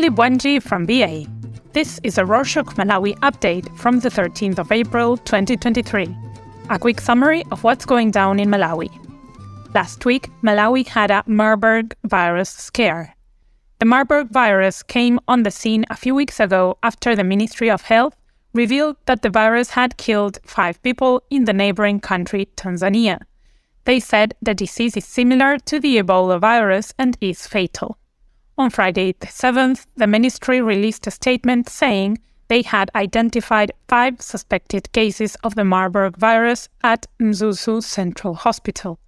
Emily Bwanji from BA. This is a Rorshok Malawi update from the 13th of April 2023. A quick summary of what's going down in Malawi. Last week, Malawi had a Marburg virus scare. The Marburg virus came on the scene a few weeks ago after the Ministry of Health revealed that the virus had killed five people in the neighboring country, Tanzania. They said the disease is similar to the Ebola virus and is fatal. On Friday, the 7th, the ministry released a statement saying they had identified five suspected cases of the Marburg virus at Mzuzu Central Hospital.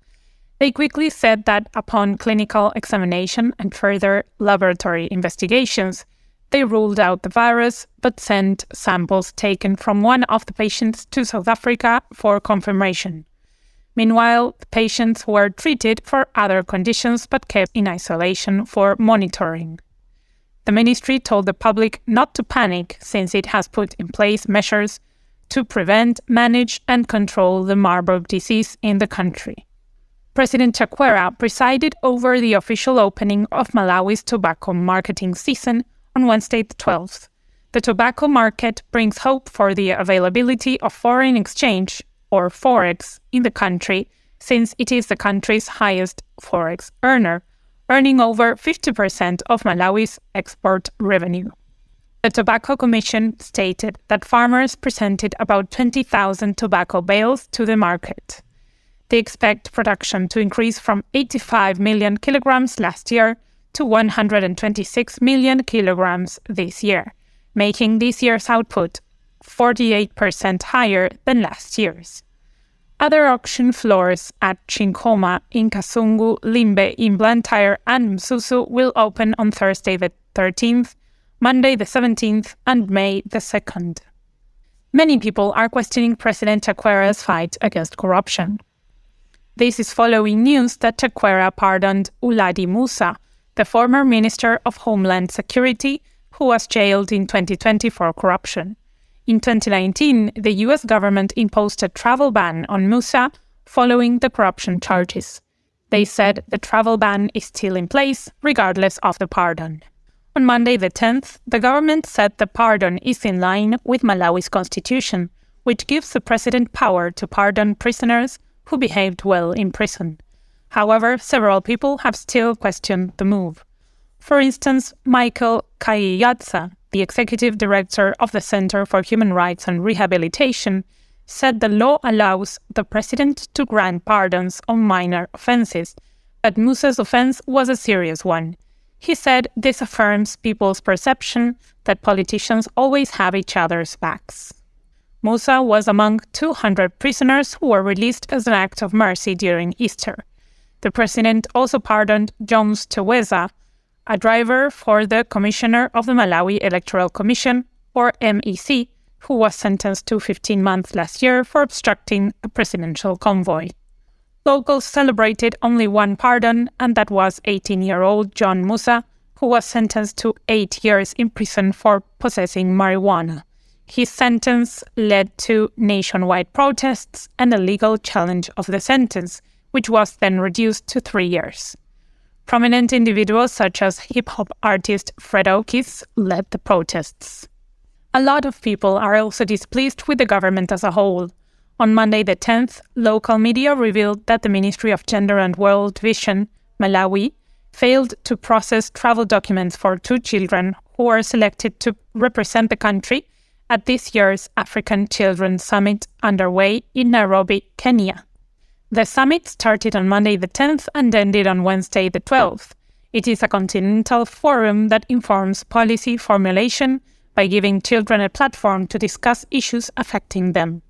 They quickly said that upon clinical examination and further laboratory investigations, they ruled out the virus but sent samples taken from one of the patients to South Africa for confirmation. Meanwhile, patients were treated for other conditions but kept in isolation for monitoring. The ministry told the public not to panic since it has put in place measures to prevent, manage, and control the Marburg disease in the country. President Chakwera presided over the official opening of Malawi's tobacco marketing season on Wednesday, the 12th. The tobacco market brings hope for the availability of foreign exchange or Forex, in the country, since it is the country's highest Forex earner, earning over 50% of Malawi's export revenue. The Tobacco Commission stated that farmers presented about 20,000 tobacco bales to the market. They expect production to increase from 85 million kilograms last year to 126 million kilograms this year, making this year's output 48% higher than last year's. Other auction floors at Chinkhoma in Kasungu, Limbe in Blantyre, and Mzuzu will open on Thursday the 13th, Monday the 17th, and May the 2nd. Many people are questioning President Chakwera's fight against corruption. This is following news that Chakwera pardoned Uladi Mussa, the former Minister of Homeland Security, who was jailed in 2020 for corruption. In 2019, the US government imposed a travel ban on Mussa following the corruption charges. They said the travel ban is still in place, regardless of the pardon. On Monday, the 10th, the government said the pardon is in line with Malawi's constitution, which gives the president power to pardon prisoners who behaved well in prison. However, several people have still questioned the move. For instance, Michael Kaiyatsa, the executive director of the Center for Human Rights and Rehabilitation, said the law allows the president to grant pardons on minor offenses, but Mussa's offense was a serious one. He said this affirms people's perception that politicians always have each other's backs. Mussa was among 200 prisoners who were released as an act of mercy during Easter. The president also pardoned Jones Teweza, a driver for the Commissioner of the Malawi Electoral Commission, or MEC, who was sentenced to 15 months last year for obstructing a presidential convoy. Locals celebrated only one pardon, and that was 18 year old John Mussa, who was sentenced to eight years in prison for possessing marijuana. His sentence led to nationwide protests and a legal challenge of the sentence, which was then reduced to three years. Prominent individuals such as hip hop artist Fredokiss led the protests. A lot of people are also displeased with the government as a whole. On Monday the 10th, local media revealed that the Ministry of Gender and World Vision, Malawi, failed to process travel documents for two children who were selected to represent the country at this year's African Children's Summit underway in Nairobi, Kenya. The summit started on Monday the 10th and ended on Wednesday the 12th. It is a continental forum that informs policy formulation by giving children a platform to discuss issues affecting them.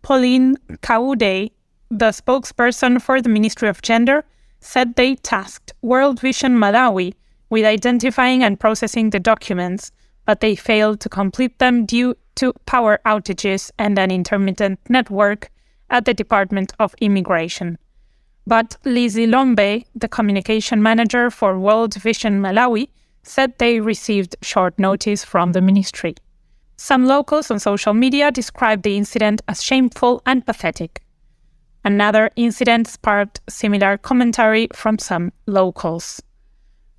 Pauline Kaude, the spokesperson for the Ministry of Gender, said they tasked World Vision Malawi with identifying and processing the documents, but they failed to complete them due to power outages and an intermittent network at the Department of Immigration. But Lizzie Lombe, the communication manager for World Vision Malawi, said they received short notice from the ministry. Some locals on social media described the incident as shameful and pathetic. Another incident sparked similar commentary from some locals.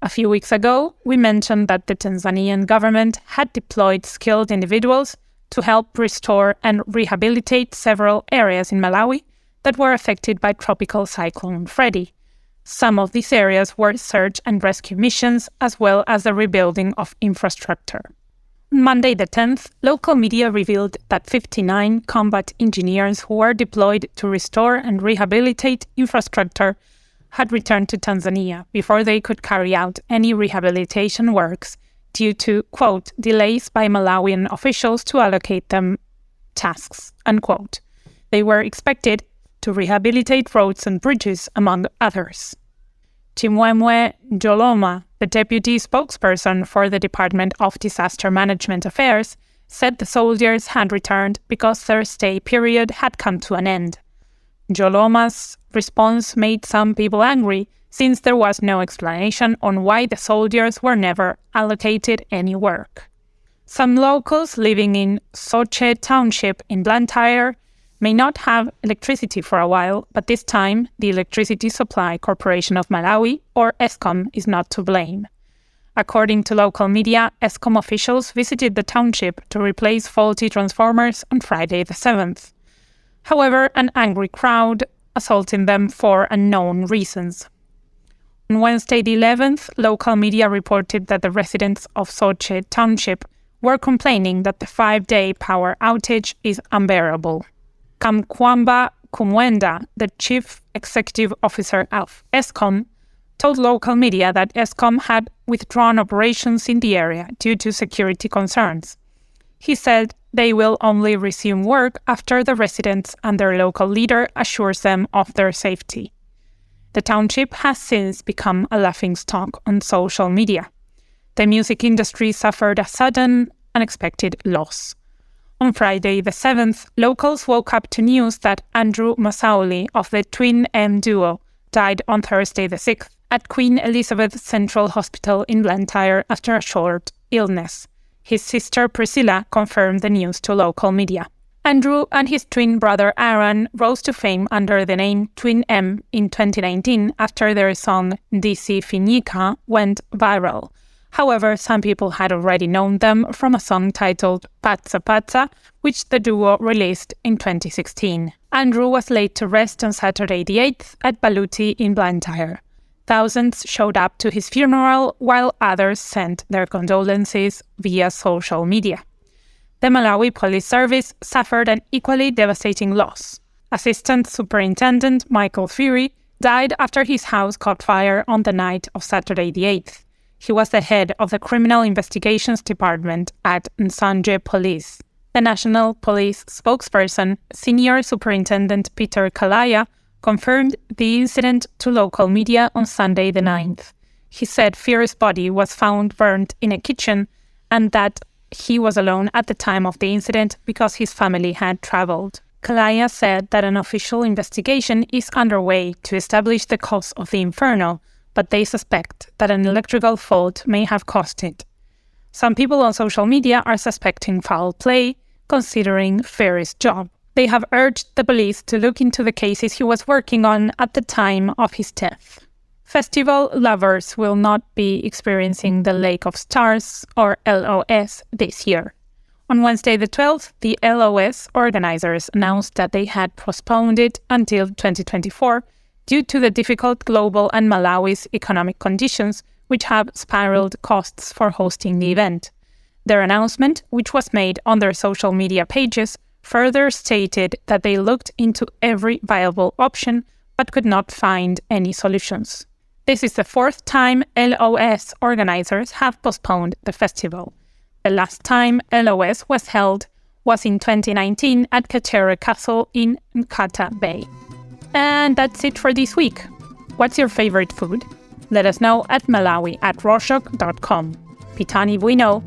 A few weeks ago, we mentioned that the Tanzanian government had deployed skilled individuals to help restore and rehabilitate several areas in Malawi that were affected by tropical cyclone Freddy. Some of these areas were search and rescue missions, as well as the rebuilding of infrastructure. Monday the 10th, local media revealed that 59 combat engineers who were deployed to restore and rehabilitate infrastructure had returned to Tanzania before they could carry out any rehabilitation works due to, quote, delays by Malawian officials to allocate them tasks, unquote. They were expected to rehabilitate roads and bridges, among others. Chimwemwe Njoloma, the deputy spokesperson for the Department of Disaster Management Affairs, said the soldiers had returned because their stay period had come to an end. Njoloma's response made some people angry since there was no explanation on why the soldiers were never allocated any work. Some locals living in Soche Township in Blantyre may not have electricity for a while, but this time the Electricity Supply Corporation of Malawi, or ESCOM, is not to blame. According to local media, ESCOM officials visited the township to replace faulty transformers on Friday the 7th. However, an angry crowd assaulted them for unknown reasons. On Wednesday the 11th, local media reported that the residents of Soche Township were complaining that the five day power outage is unbearable. Kamkwamba Kumwenda, the chief executive officer of ESCOM, told local media that ESCOM had withdrawn operations in the area due to security concerns. He said they will only resume work after the residents and their local leader assures them of their safety. The township has since become a laughingstock on social media. The music industry suffered a sudden, unexpected loss. On Friday, the 7th, locals woke up to news that Andrew Masauli of the Twin M duo died on Thursday, the 6th, at Queen Elizabeth Central Hospital in Blantyre after a short illness. His sister Priscilla confirmed the news to local media. Andrew and his twin brother Aaron rose to fame under the name Twin M in 2019 after their song DC Finica went viral. However, some people had already known them from a song titled Pazza Pazza, which the duo released in 2016. Andrew was laid to rest on Saturday the 8th at Baluti in Blantyre. Thousands showed up to his funeral, while others sent their condolences via social media. The Malawi Police Service suffered an equally devastating loss. Assistant Superintendent Michael Fury died after his house caught fire on the night of Saturday the 8th. He was the head of the Criminal Investigations Department at Nsanje Police. The National Police spokesperson, Senior Superintendent Peter Kalaya, confirmed the incident to local media on Sunday the 9th. He said Fury's body was found burned in a kitchen and that he was alone at the time of the incident because his family had traveled. Kalaya said that an official investigation is underway to establish the cause of the inferno, but they suspect that an electrical fault may have caused it. Some people on social media are suspecting foul play, considering Ferry's job. They have urged the police to look into the cases he was working on at the time of his death. Festival lovers will not be experiencing the Lake of Stars, or LOS, this year. On Wednesday, the 12th, the LOS organizers announced that they had postponed it until 2024 due to the difficult global and Malawi's economic conditions, which have spiraled costs for hosting the event. Their announcement, which was made on their social media pages, further stated that they looked into every viable option but could not find any solutions. This is the fourth time LOS organizers have postponed the festival. The last time LOS was held was in 2019 at Katere Castle in Nkhata Bay. And that's it for this week. What's your favorite food? Let us know at malawi at rorshok.com. Pitani Bueno.